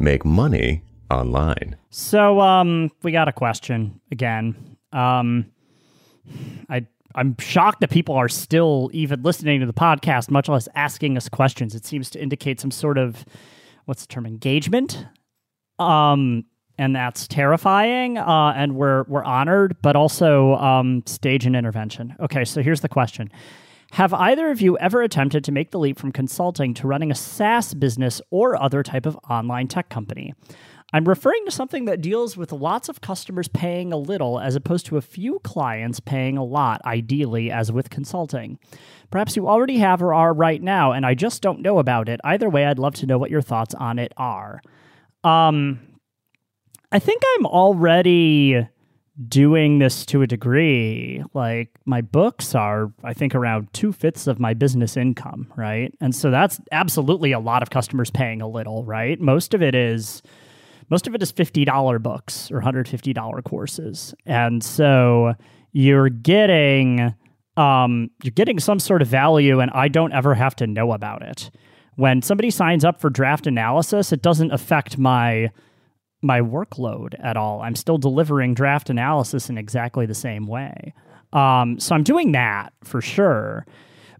make money online. So, um, we got a question again. Um, I I'm shocked that people are still even listening to the podcast, much less asking us questions. It seems to indicate some sort of what's the term engagement. Um, and that's terrifying. Uh, and we're we're honored, but also um, stage an intervention. Okay, so here's the question: Have either of you ever attempted to make the leap from consulting to running a SaaS business or other type of online tech company? I'm referring to something that deals with lots of customers paying a little as opposed to a few clients paying a lot, ideally, as with consulting. Perhaps you already have or are right now, and I just don't know about it. Either way, I'd love to know what your thoughts on it are. Um, I think I'm already doing this to a degree. Like my books are, I think, around two fifths of my business income, right? And so that's absolutely a lot of customers paying a little, right? Most of it is most of it is $50 books or $150 courses. And so you're getting um, you're getting some sort of value and I don't ever have to know about it. When somebody signs up for draft analysis, it doesn't affect my my workload at all. I'm still delivering draft analysis in exactly the same way. Um, so I'm doing that for sure.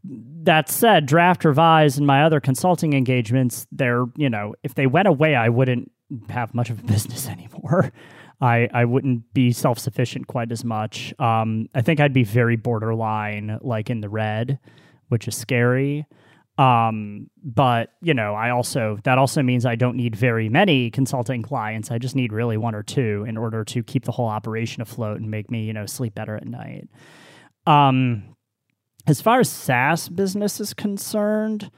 That said, draft revise and my other consulting engagements, they're, you know, if they went away, I wouldn't have much of a business anymore. I, I wouldn't be self sufficient quite as much. Um, I think I'd be very borderline, like in the red, which is scary. Um, but you know, I also that also means I don't need very many consulting clients. I just need really one or two in order to keep the whole operation afloat and make me, you know, sleep better at night. Um, as far as SaaS business is concerned,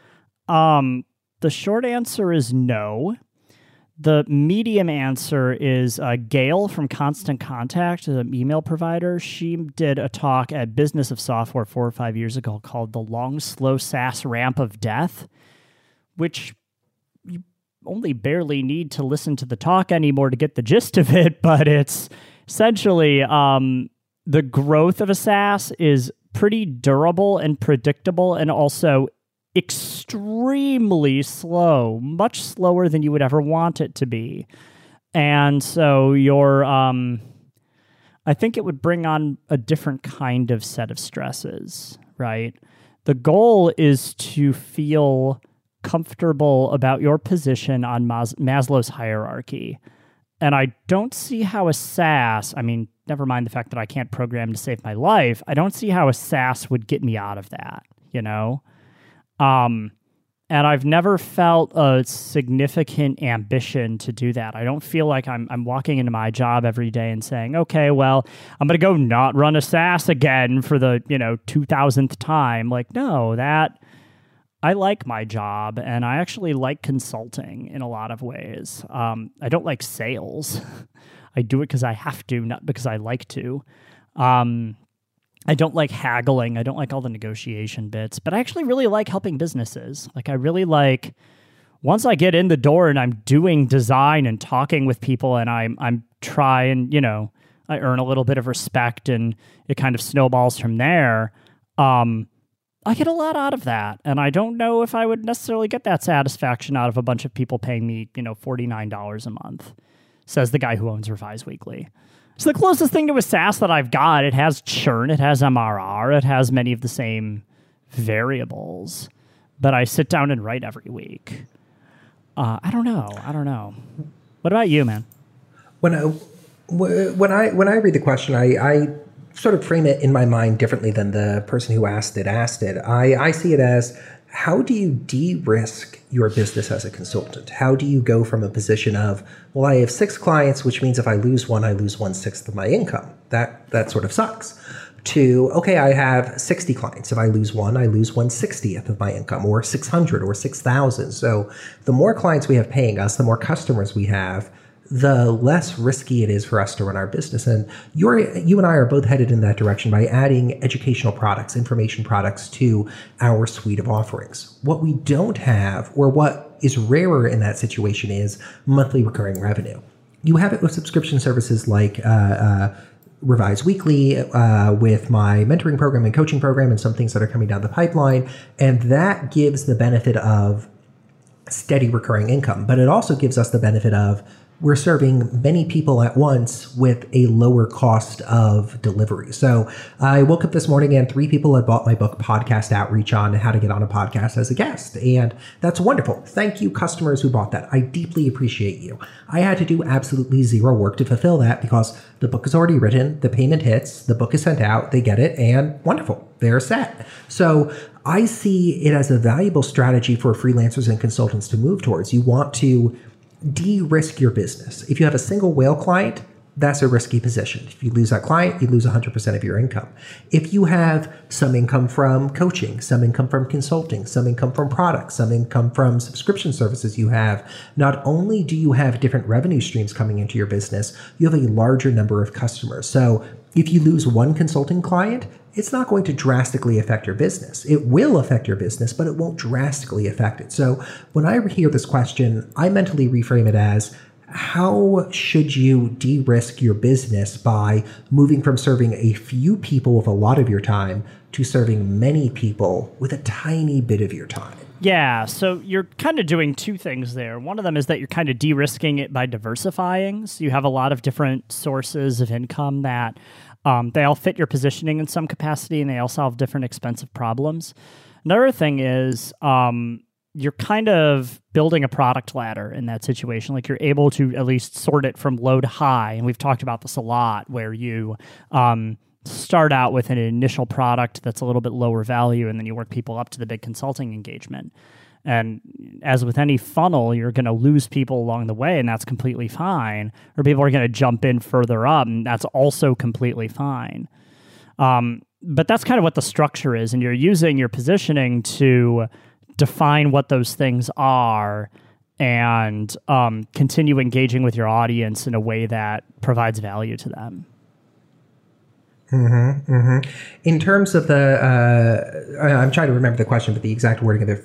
um, the short answer is no. The medium answer is uh, Gail from Constant Contact, the email provider. She did a talk at Business of Software four or five years ago called The Long, Slow SaaS Ramp of Death, which you only barely need to listen to the talk anymore to get the gist of it, but it's essentially um, the growth of a SaaS is pretty durable and predictable and also extremely slow, much slower than you would ever want it to be. And so your um I think it would bring on a different kind of set of stresses, right? The goal is to feel comfortable about your position on Mas- Maslow's hierarchy. And I don't see how a SaaS, I mean, never mind the fact that I can't program to save my life, I don't see how a SaaS would get me out of that, you know? Um, and I've never felt a significant ambition to do that. I don't feel like I'm I'm walking into my job every day and saying, "Okay, well, I'm going to go not run a SaaS again for the, you know, 2000th time." Like, no, that I like my job and I actually like consulting in a lot of ways. Um, I don't like sales. I do it because I have to, not because I like to. Um, I don't like haggling. I don't like all the negotiation bits, but I actually really like helping businesses. Like, I really like once I get in the door and I'm doing design and talking with people and I'm, I'm trying, you know, I earn a little bit of respect and it kind of snowballs from there. Um, I get a lot out of that. And I don't know if I would necessarily get that satisfaction out of a bunch of people paying me, you know, $49 a month, says the guy who owns Revise Weekly. So the closest thing to a SaaS that I've got, it has churn, it has MRR, it has many of the same variables, but I sit down and write every week. Uh, I don't know. I don't know. What about you, man? When I when I when I read the question, I, I sort of frame it in my mind differently than the person who asked it asked it. I, I see it as how do you de-risk your business as a consultant? How do you go from a position of, well, I have six clients, which means if I lose one, I lose one sixth of my income. That that sort of sucks. To okay, I have 60 clients. If I lose one, I lose one sixtieth of my income, or 600 or 6,000. So the more clients we have paying us, the more customers we have, the less risky it is for us to run our business. And you're, you and I are both headed in that direction by adding educational products, information products to our suite of offerings. What we don't have, or what is rarer in that situation, is monthly recurring revenue. You have it with subscription services like uh, uh, Revise Weekly, uh, with my mentoring program and coaching program, and some things that are coming down the pipeline. And that gives the benefit of steady recurring income, but it also gives us the benefit of we're serving many people at once with a lower cost of delivery. So I woke up this morning and three people had bought my book, Podcast Outreach, on how to get on a podcast as a guest. And that's wonderful. Thank you, customers who bought that. I deeply appreciate you. I had to do absolutely zero work to fulfill that because the book is already written, the payment hits, the book is sent out, they get it, and wonderful. They're set. So I see it as a valuable strategy for freelancers and consultants to move towards. You want to de risk your business. If you have a single whale client, that's a risky position. If you lose that client, you lose 100% of your income. If you have some income from coaching, some income from consulting, some income from products, some income from subscription services you have, not only do you have different revenue streams coming into your business, you have a larger number of customers. So if you lose one consulting client, it's not going to drastically affect your business. It will affect your business, but it won't drastically affect it. So when I hear this question, I mentally reframe it as how should you de risk your business by moving from serving a few people with a lot of your time to serving many people with a tiny bit of your time? Yeah, so you're kind of doing two things there. One of them is that you're kind of de risking it by diversifying. So you have a lot of different sources of income that um, they all fit your positioning in some capacity and they all solve different expensive problems. Another thing is um, you're kind of building a product ladder in that situation. Like you're able to at least sort it from low to high. And we've talked about this a lot where you um, start out with an initial product that's a little bit lower value and then you work people up to the big consulting engagement. And as with any funnel, you're going to lose people along the way, and that's completely fine. Or people are going to jump in further up, and that's also completely fine. Um, but that's kind of what the structure is, and you're using your positioning to define what those things are and um, continue engaging with your audience in a way that provides value to them. Mm-hmm, mm-hmm. In terms of the, uh, I'm trying to remember the question, but the exact wording of it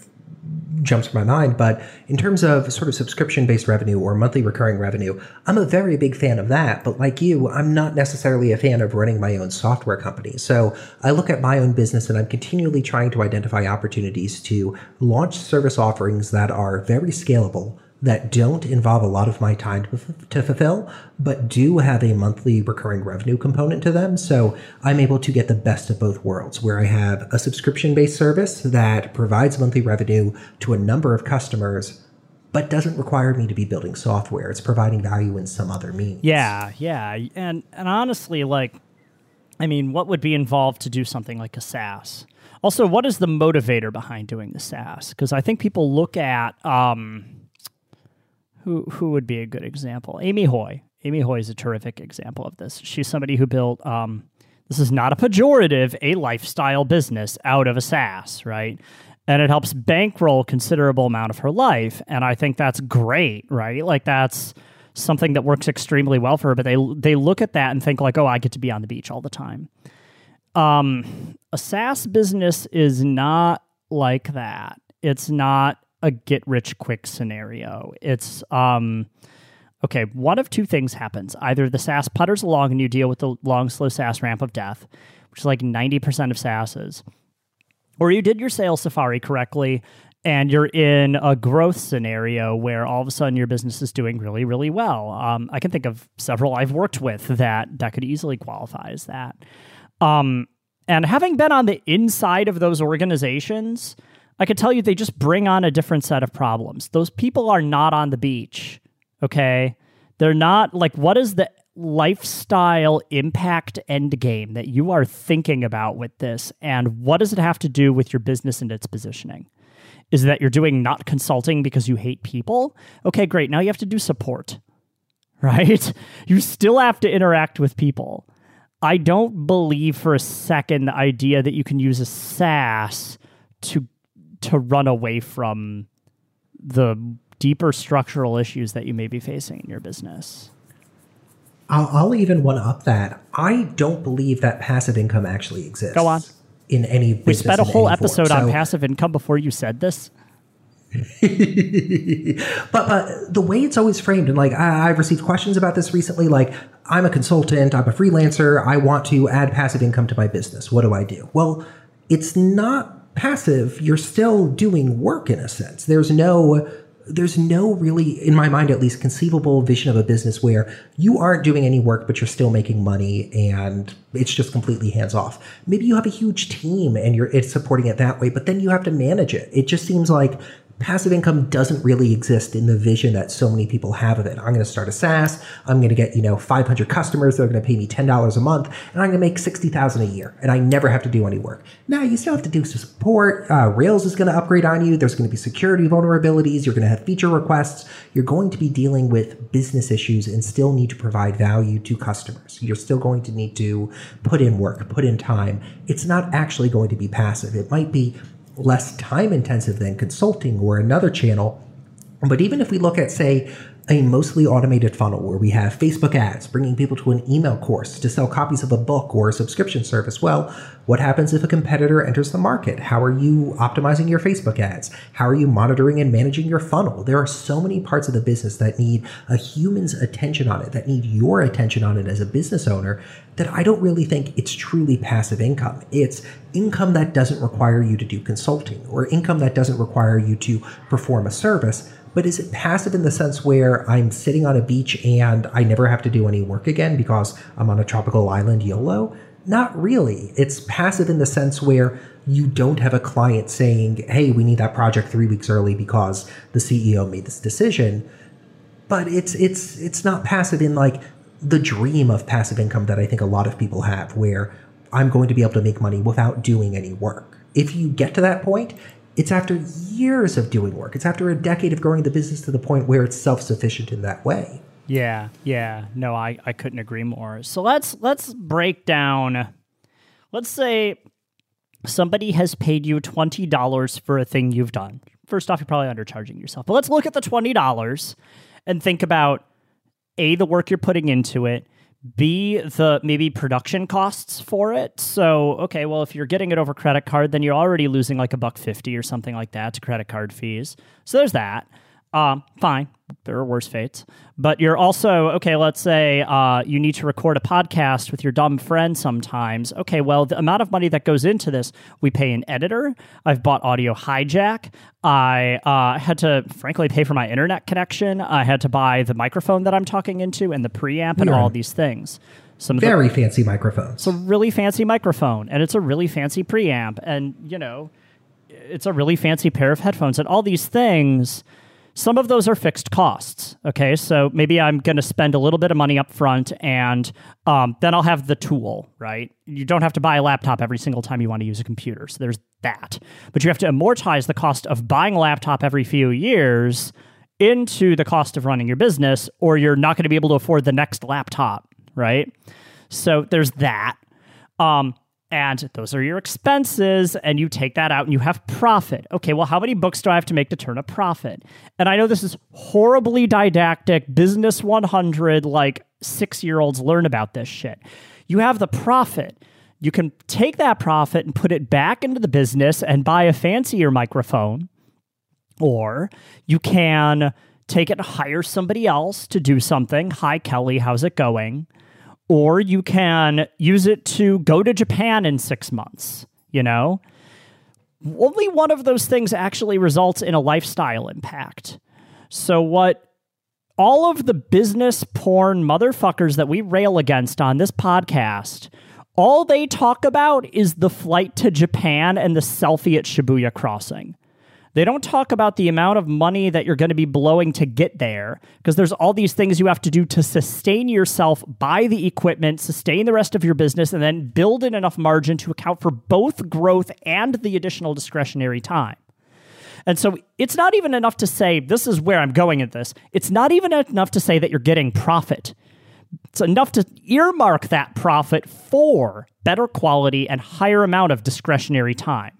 jumps to my mind. But in terms of sort of subscription based revenue or monthly recurring revenue, I'm a very big fan of that. But like you, I'm not necessarily a fan of running my own software company. So I look at my own business and I'm continually trying to identify opportunities to launch service offerings that are very scalable that don't involve a lot of my time to, to fulfill, but do have a monthly recurring revenue component to them. So I'm able to get the best of both worlds, where I have a subscription based service that provides monthly revenue to a number of customers, but doesn't require me to be building software. It's providing value in some other means. Yeah, yeah. And, and honestly, like, I mean, what would be involved to do something like a SaaS? Also, what is the motivator behind doing the SaaS? Because I think people look at, um, who who would be a good example? Amy Hoy. Amy Hoy is a terrific example of this. She's somebody who built. Um, this is not a pejorative, a lifestyle business out of a SaaS, right? And it helps bankroll considerable amount of her life, and I think that's great, right? Like that's something that works extremely well for her. But they they look at that and think like, oh, I get to be on the beach all the time. Um, a SaaS business is not like that. It's not a get rich quick scenario. It's um okay, one of two things happens. Either the SaaS putters along and you deal with the long, slow SaaS ramp of death, which is like 90% of SaaSes, or you did your sales safari correctly and you're in a growth scenario where all of a sudden your business is doing really, really well. Um, I can think of several I've worked with that that could easily qualify as that. Um, and having been on the inside of those organizations, I could tell you they just bring on a different set of problems. Those people are not on the beach. Okay. They're not like, what is the lifestyle impact end game that you are thinking about with this? And what does it have to do with your business and its positioning? Is that you're doing not consulting because you hate people? Okay, great. Now you have to do support, right? You still have to interact with people. I don't believe for a second the idea that you can use a SaaS to to run away from the deeper structural issues that you may be facing in your business. I'll, I'll even one up that. I don't believe that passive income actually exists. Go on. In any we spent a whole episode on so, passive income before you said this. but but the way it's always framed, and like I, I've received questions about this recently, like I'm a consultant, I'm a freelancer, I want to add passive income to my business. What do I do? Well, it's not passive, you're still doing work in a sense. There's no there's no really, in my mind at least, conceivable vision of a business where you aren't doing any work, but you're still making money and it's just completely hands off. Maybe you have a huge team and you're it's supporting it that way, but then you have to manage it. It just seems like passive income doesn't really exist in the vision that so many people have of it. I'm going to start a SaaS. I'm going to get, you know, 500 customers. They're going to pay me $10 a month and I'm going to make 60,000 a year and I never have to do any work. Now you still have to do some support. Uh, Rails is going to upgrade on you. There's going to be security vulnerabilities. You're going to have feature requests. You're going to be dealing with business issues and still need to provide value to customers. You're still going to need to put in work, put in time. It's not actually going to be passive. It might be less time intensive than consulting or another channel. But even if we look at, say, a mostly automated funnel where we have Facebook ads bringing people to an email course to sell copies of a book or a subscription service. Well, what happens if a competitor enters the market? How are you optimizing your Facebook ads? How are you monitoring and managing your funnel? There are so many parts of the business that need a human's attention on it, that need your attention on it as a business owner, that I don't really think it's truly passive income. It's income that doesn't require you to do consulting or income that doesn't require you to perform a service but is it passive in the sense where I'm sitting on a beach and I never have to do any work again because I'm on a tropical island YOLO? Not really. It's passive in the sense where you don't have a client saying, hey, we need that project three weeks early because the CEO made this decision. But it's it's it's not passive in like the dream of passive income that I think a lot of people have, where I'm going to be able to make money without doing any work. If you get to that point, it's after years of doing work. It's after a decade of growing the business to the point where it's self-sufficient in that way. Yeah, yeah. No, I, I couldn't agree more. So let's let's break down let's say somebody has paid you $20 for a thing you've done. First off, you're probably undercharging yourself. But let's look at the $20 and think about A, the work you're putting into it, B, the maybe production costs for it. So, okay, well, if you're getting it over credit card, then you're already losing like a buck 50 or something like that to credit card fees. So there's that. Um, fine, there are worse fates. But you're also, okay, let's say uh, you need to record a podcast with your dumb friend sometimes. Okay, well, the amount of money that goes into this, we pay an editor. I've bought Audio Hijack. I uh, had to, frankly, pay for my internet connection. I had to buy the microphone that I'm talking into and the preamp and Yeah. all these things. Some of the- Very fancy microphones. it's a really fancy microphone and it's a really fancy preamp and you know it's a really fancy pair of headphones and all these things some of those are fixed costs okay? So maybe i'm going to spend a little bit of money up front and um, then i'll have the tool right? You don't have to buy a laptop every single time you want to use a computer so there's that. But you have to amortize the cost of buying a laptop every few years into the cost of running your business or you're not going to be able to afford the next laptop right? So there's that. Um, and those are your expenses, and you take that out and you have profit. Okay, well, how many books do I have to make to turn a profit? And I know this is horribly didactic, business 100, like six year olds learn about this shit. You have the profit. You can take that profit and put it back into the business and buy a fancier microphone or you can take it and hire somebody else to do something. Hi, Kelly, how's it going? Or you can use it to go to Japan in six months, you know? Only one of those things actually results in a lifestyle impact. So, what all of the business porn motherfuckers that we rail against on this podcast, all they talk about is the flight to Japan and the selfie at Shibuya Crossing. They don't talk about the amount of money that you're going to be blowing to get there because there's all these things you have to do to sustain yourself, buy the equipment, sustain the rest of your business, and then build in enough margin to account for both growth and the additional discretionary time. And so it's not even enough to say, this is where I'm going at this. It's not even enough to say that you're getting profit. It's enough to earmark that profit for better quality and higher amount of discretionary time.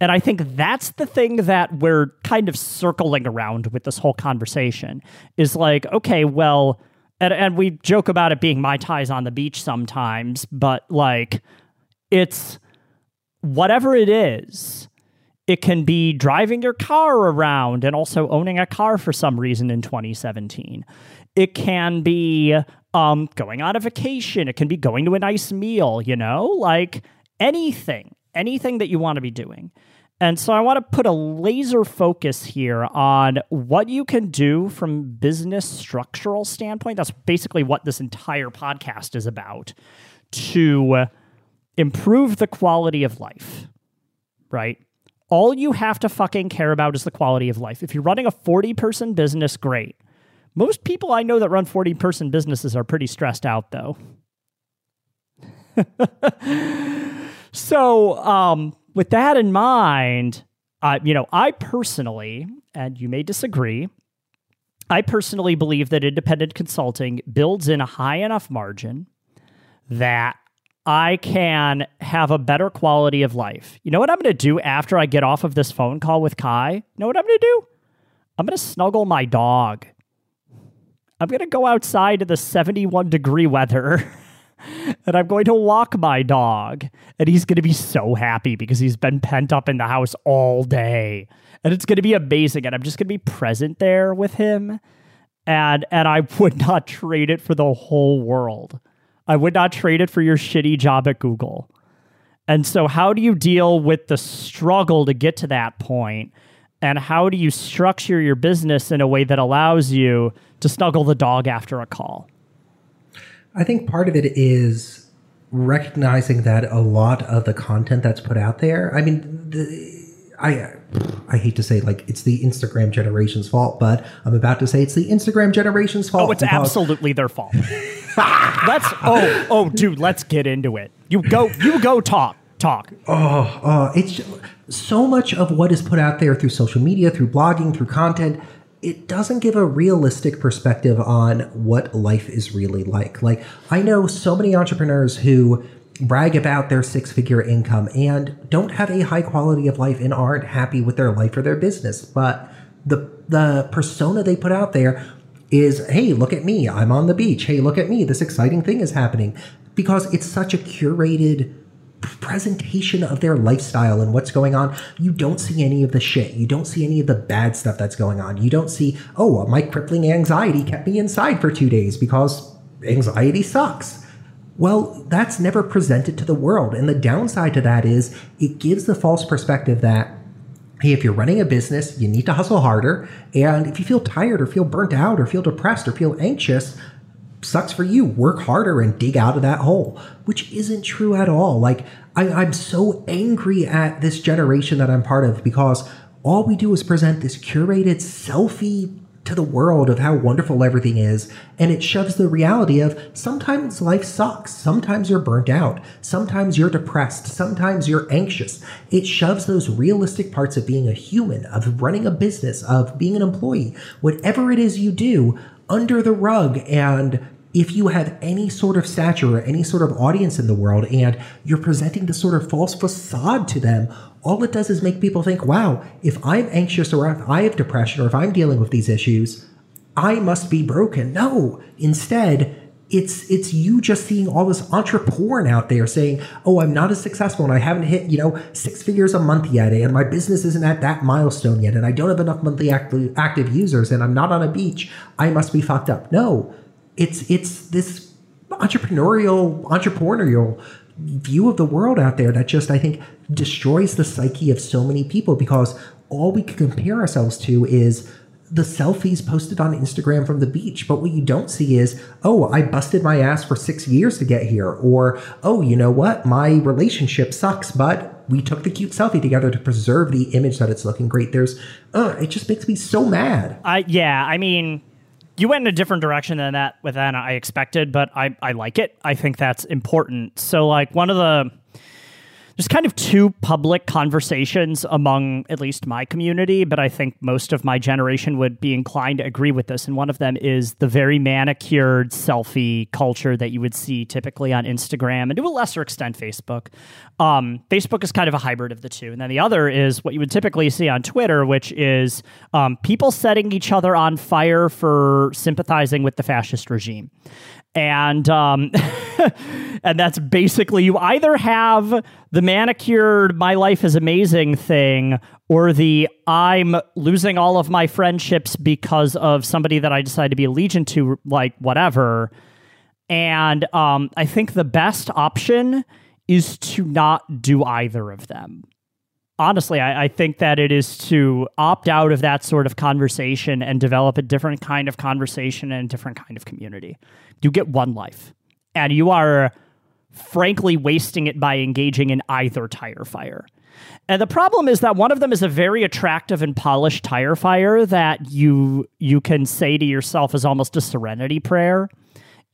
And I think that's the thing that we're kind of circling around with this whole conversation is like, okay, well, and, and we joke about it being mai tais on the beach sometimes, but like, it's whatever it is. It can be driving your car around and also owning a car for some reason in 2017. It can be um, going on a vacation. It can be going to a nice meal, you know, like anything, anything that you want to be doing. And so I want to put a laser focus here on what you can do from business structural standpoint. That's basically what this entire podcast is about to improve the quality of life. Right? All you have to fucking care about is the quality of life. If you're running a 40 person business, great. Most people I know that run 40 person businesses are pretty stressed out though. so, um, with that in mind, uh, you know, I personally, and you may disagree, I personally believe that independent consulting builds in a high enough margin that I can have a better quality of life. You know what I'm going to do after I get off of this phone call with Kai? You know what I'm going to do? I'm going to snuggle my dog. I'm going to go outside in the 71 degree weather. and I'm going to walk my dog. And he's going to be so happy because he's been pent up in the house all day. And it's going to be amazing. And I'm just going to be present there with him. And and I would not trade it for the whole world. I would not trade it for your shitty job at Google. And so how do you deal with the struggle to get to that point? And how do you structure your business in a way that allows you to snuggle the dog after a call? I think part of it is recognizing that a lot of the content that's put out there, I mean, the, I I hate to say like it's the Instagram generation's fault, but I'm about to say it's the Instagram generation's fault. Oh, it's absolutely their fault. let's oh oh dude, let's get into it. You go you go talk talk. Oh, oh it's so much of what is put out there through social media, through blogging, through content it doesn't give a realistic perspective on what life is really like. Like, I know so many entrepreneurs who brag about their six figure income and don't have a high quality of life and aren't happy with their life or their business. But the, the persona they put out there is, hey, look at me, I'm on the beach. Hey, look at me, this exciting thing is happening. Because it's such a curated presentation of their lifestyle and what's going on, you don't see any of the shit. You don't see any of the bad stuff that's going on. You don't see, oh, my crippling anxiety kept me inside for two days because anxiety sucks. Well, that's never presented to the world. And the downside to that is it gives the false perspective that, hey, if you're running a business, you need to hustle harder. And if you feel tired or feel burnt out or feel depressed or feel anxious, sucks for you. Work harder and dig out of that hole, which isn't true at all. Like, I, I'm so angry at this generation that I'm part of because all we do is present this curated selfie to the world of how wonderful everything is, and it shoves the reality of sometimes life sucks, sometimes you're burnt out, sometimes you're depressed, sometimes you're anxious. It shoves those realistic parts of being a human, of running a business, of being an employee, whatever it is you do, under the rug and if you have any sort of stature or any sort of audience in the world and you're presenting this sort of false facade to them, all it does is make people think, wow, if I'm anxious or if I have depression or if I'm dealing with these issues, I must be broken. No, instead, it's it's you just seeing all this entrepreneur out there saying, "Oh, I'm not as successful and I haven't hit you know six figures a month yet, and my business isn't at that milestone yet, and I don't have enough monthly active, active users, and I'm not on a beach. I must be fucked up." No, it's it's this entrepreneurial entrepreneurial view of the world out there that just I think destroys the psyche of so many people because all we can compare ourselves to is the selfies posted on Instagram from the beach. But what you don't see is, oh, I busted my ass for six years to get here. Or, oh, you know what? My relationship sucks, but we took the cute selfie together to preserve the image that it's looking great. There's, uh, it just makes me so mad. I, yeah, I mean, you went in a different direction than that with Anna I expected, but I, I like it. I think that's important. So, like, one of the there's kind of two public conversations among at least my community, but I think most of my generation would be inclined to agree with this. And one of them is the very manicured selfie culture that you would see typically on Instagram and to a lesser extent Facebook. Um, Facebook is kind of a hybrid of the two. And then the other is what you would typically see on Twitter, which is um, people setting each other on fire for sympathizing with the fascist regime and um, and that's basically you either have the manicured "my life is amazing" thing, or the "I'm losing all of my friendships because of somebody that I decided to be allegiant to," like whatever. And um, I think the best option is to not do either of them. Honestly, I, I, think that it is to opt out of that sort of conversation and develop a different kind of conversation and a different kind of community. You get one life, and you are frankly wasting it by engaging in either tire fire. And the problem is that one of them is a very attractive and polished tire fire that you you can say to yourself is almost a serenity prayer.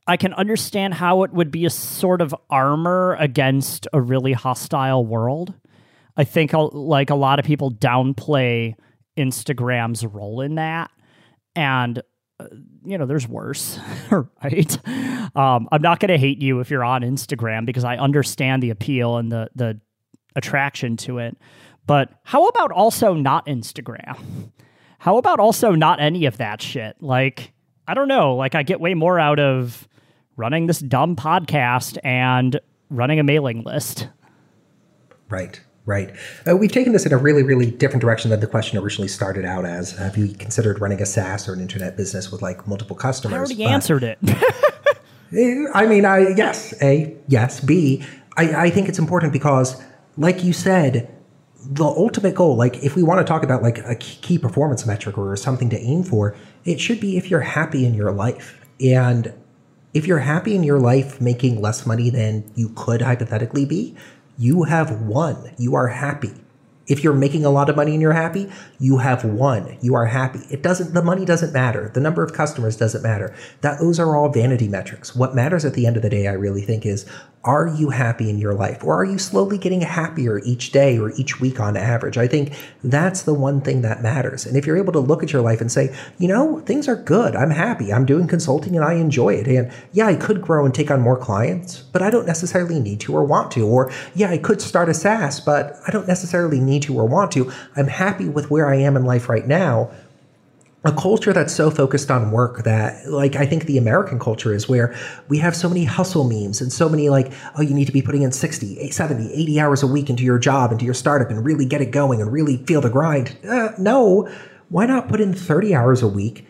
I can understand how it would be a sort of armor against a really hostile world. I think like a lot of people downplay Instagram's role in that, and uh, you know, there's worse, right? Um, I'm not going to hate you if you're on Instagram because I understand the appeal and the the attraction to it. But how about also not Instagram? How about also not any of that shit? Like, I don't know. Like, I get way more out of running this dumb podcast and running a mailing list. Right. Right. Uh, we've taken this in a really, really different direction than the question originally started out as. Have you considered running a SaaS or an internet business with like multiple customers? I already but, answered it. Eh, I mean, I yes, a yes. B. I, I think it's important because, like you said, the ultimate goal, like if we want to talk about like a key performance metric or something to aim for, it should be if you're happy in your life. And if you're happy in your life making less money than you could hypothetically be, you have won. You are happy. If you're making a lot of money and you're happy, you have won. You are happy. It doesn't, the money doesn't matter. The number of customers doesn't matter. That those are all vanity metrics. What matters at the end of the day, I really think is are you happy in your life or are you slowly getting happier each day or each week on average? I think that's the one thing that matters. And if you're able to look at your life and say, you know, things are good. I'm happy. I'm doing consulting and I enjoy it. And yeah, I could grow and take on more clients, but I don't necessarily need to or want to. Or yeah, I could start a SaaS, but I don't necessarily need to or want to. I'm happy with where I am in life right now. A culture that's so focused on work that like i think the american culture is where we have so many hustle memes and so many like oh you need to be putting in 60 70 80 hours a week into your job into your startup and really get it going and really feel the grind. Uh, no. Why not put in 30 hours a week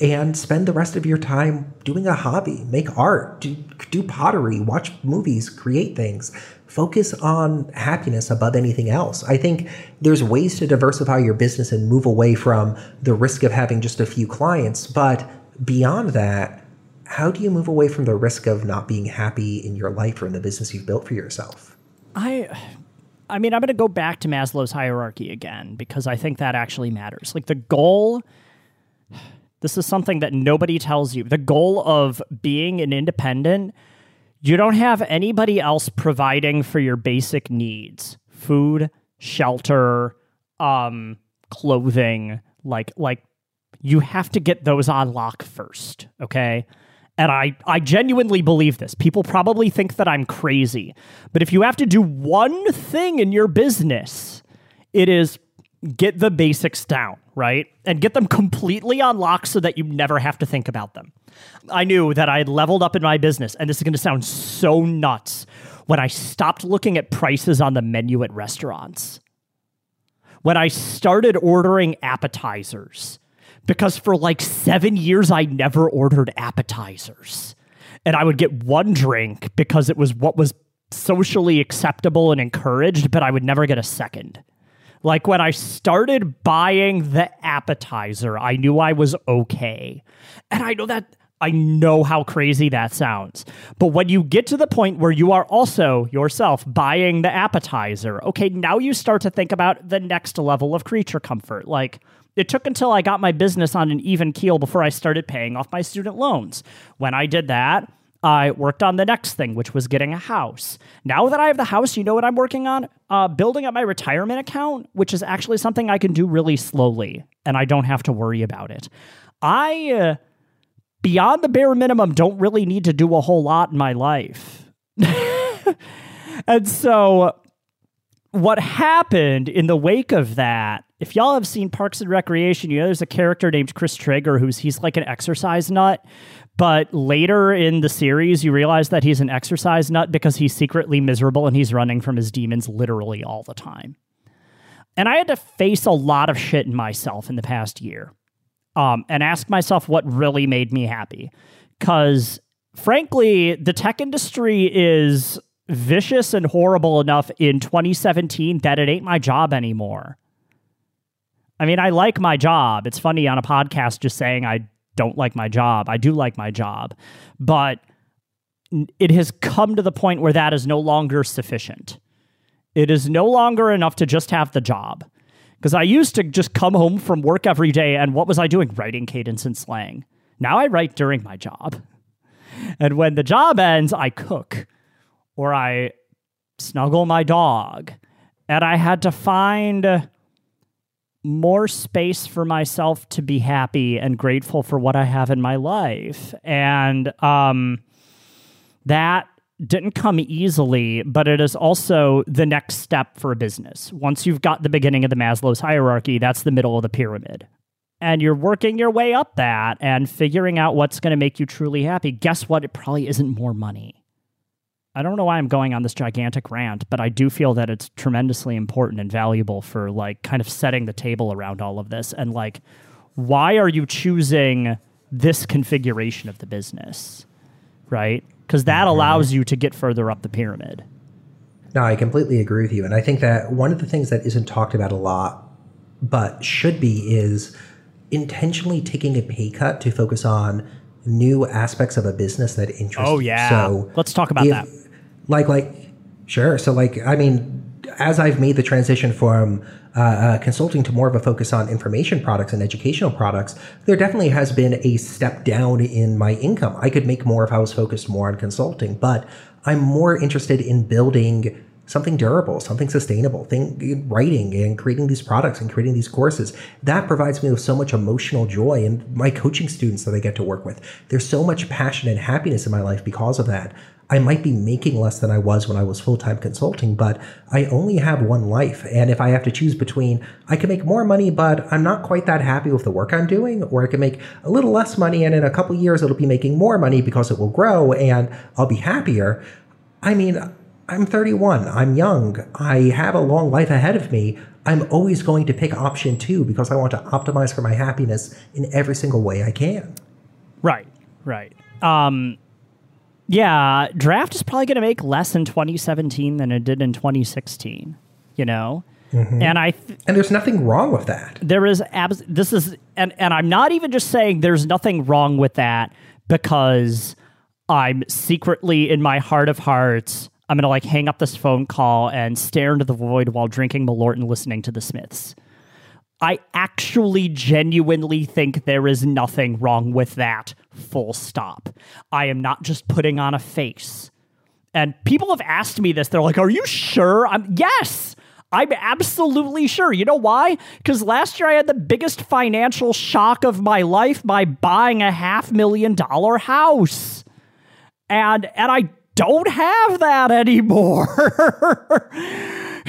and spend the rest of your time doing a hobby? Make art. Do, do pottery. Watch movies. Create things focus on happiness above anything else. I think there's ways to diversify your business and move away from the risk of having just a few clients. But beyond that, how do you move away from the risk of not being happy in your life or in the business you've built for yourself? I I mean, I'm going to go back to Maslow's hierarchy again because I think that actually matters. Like the goal this is something that nobody tells you. The goal of being an independent you don't have anybody else providing for your basic needs food shelter um clothing like like you have to get those on lock first okay and I, I genuinely believe this. People probably think that I'm crazy. But if you have to do one thing in your business, it is get the basics down, right? And get them completely unlocked so that you never have to think about them. I knew that I had leveled up in my business, and this is going to sound so nuts when I stopped looking at prices on the menu at restaurants. When I started ordering appetizers, because for like seven years I never ordered appetizers. And I would get one drink because it was what was socially acceptable and encouraged, but I would never get a second. Like when I started buying the appetizer, I knew I was okay. And I know that I know how crazy that sounds. But when you get to the point where you are also yourself buying the appetizer, okay, now you start to think about the next level of creature comfort. Like, it took until I got my business on an even keel before I started paying off my student loans. When I did that, I worked on the next thing, which was getting a house. Now that I have the house, you know what I'm working on? Uh, building up my retirement account, which is actually something I can do really slowly, and I don't have to worry about it. I, uh, beyond the bare minimum, don't really need to do a whole lot in my life. and so, what happened in the wake of that if y'all have seen Parks and Recreation, you know there's a character named Chris Traeger who's he's like an exercise nut. But later in the series, you realize that he's an exercise nut because he's secretly miserable and he's running from his demons literally all the time. And I had to face a lot of shit in myself in the past year um, and ask myself what really made me happy. Because frankly, the tech industry is vicious and horrible enough in 2017 that it ain't my job anymore. I mean, I like my job. It's funny on a podcast just saying I don't like my job. I do like my job, but it has come to the point where that is no longer sufficient. It is no longer enough to just have the job. Because I used to just come home from work every day, and what was I doing? Writing cadence and slang. Now I write during my job. And when the job ends, I cook or I snuggle my dog. And I had to find more space for myself to be happy and grateful for what I have in my life. And um, that didn't come easily, but it is also the next step for a business. Once you've got the beginning of the Maslow's hierarchy, that's the middle of the pyramid. And you're working your way up that and figuring out what's going to make you truly happy. Guess what? It probably isn't more money. I don't know why I'm going on this gigantic rant, but I do feel that it's tremendously important and valuable for like kind of setting the table around all of this and like why are you choosing this configuration of the business? Right? Because that mm-hmm. allows you to get further up the pyramid. No, I completely agree with you. And I think that one of the things that isn't talked about a lot, but should be, is intentionally taking a pay cut to focus on new aspects of a business that interest you. oh, yeah. So let's talk about if, that like like sure so like i mean as i've made the transition from uh, uh, consulting to more of a focus on information products and educational products there definitely has been a step down in my income i could make more if i was focused more on consulting but i'm more interested in building something durable, something sustainable, thing writing and creating these products and creating these courses. That provides me with so much emotional joy and my coaching students that I get to work with. There's so much passion and happiness in my life because of that. I might be making less than I was when I was full time consulting, but I only have one life. And if I have to choose between, I can make more money, but I'm not quite that happy with the work I'm doing, or I can make a little less money and in a couple years it'll be making more money because it will grow and I'll be happier. I mean, I'm 31. I'm young. I have a long life ahead of me. I'm always going to pick option two because I want to optimize for my happiness in every single way I can. Right, right. Um, yeah, draft is probably going to make less in 2017 than it did in 2016. You know, mm-hmm. and I th- and there's nothing wrong with that. There is abs. This is and and I'm not even just saying there's nothing wrong with that because I'm secretly in my heart of hearts. I'm gonna like hang up this phone call and stare into the void while drinking Malort and listening to the Smiths. I actually genuinely think there is nothing wrong with that, full stop. I am not just putting on a face. And people have asked me this. They're like, Are you sure? I'm, yes, I'm absolutely sure. You know why? Because last year I had the biggest financial shock of my life by buying a half million dollar house. And, and I don't have that anymore.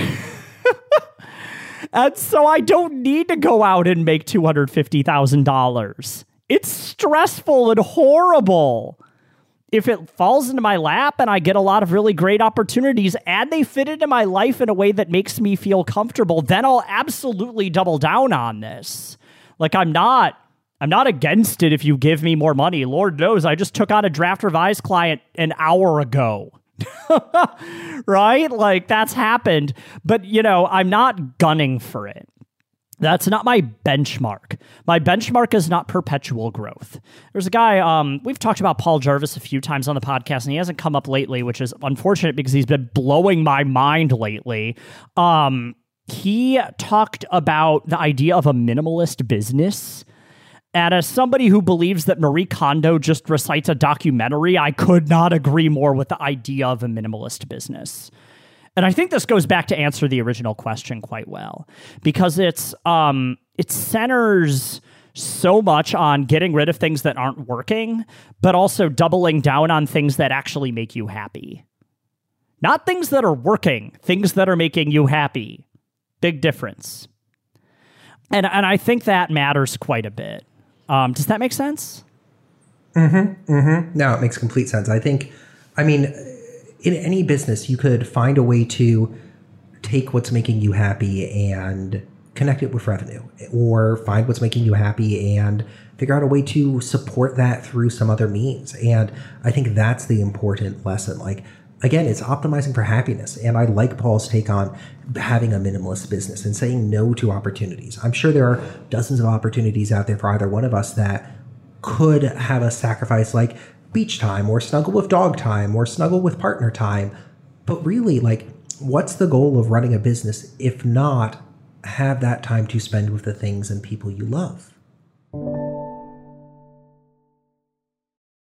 And so I don't need to go out and make $250,000. It's stressful and horrible. If it falls into my lap and I get a lot of really great opportunities and they fit into my life in a way that makes me feel comfortable, then I'll absolutely double down on this. Like I'm not I'm not against it if you give me more money. Lord knows I just took on a draft revise client an hour ago. right? Like that's happened. But, you know, I'm not gunning for it. That's not my benchmark. My benchmark is not perpetual growth. There's a guy, um, we've talked about Paul Jarvis a few times on the podcast, and he hasn't come up lately, which is unfortunate because he's been blowing my mind lately. Um, he talked about the idea of a minimalist business and as somebody who believes that Marie Kondo just recites a documentary, I could not agree more with the idea of a minimalist business. And I think this goes back to answer the original question quite well because it's um, it centers so much on getting rid of things that aren't working, but also doubling down on things that actually make you happy. Not things that are working, things that are making you happy. Big difference. And and I think that matters quite a bit. Um, does that make sense? Mm-hmm. Mm-hmm. No, it makes complete sense. I think, I mean, in any business, you could find a way to take what's making you happy and connect it with revenue, or find what's making you happy and figure out a way to support that through some other means. And I think that's the important lesson. Like, again, it's optimizing for happiness. And I like Paul's take on having a minimalist business and saying no to opportunities. I'm sure there are dozens of opportunities out there for either one of us that could have a sacrifice like beach time or snuggle with dog time or snuggle with partner time. But really, like, what's the goal of running a business if not have that time to spend with the things and people you love?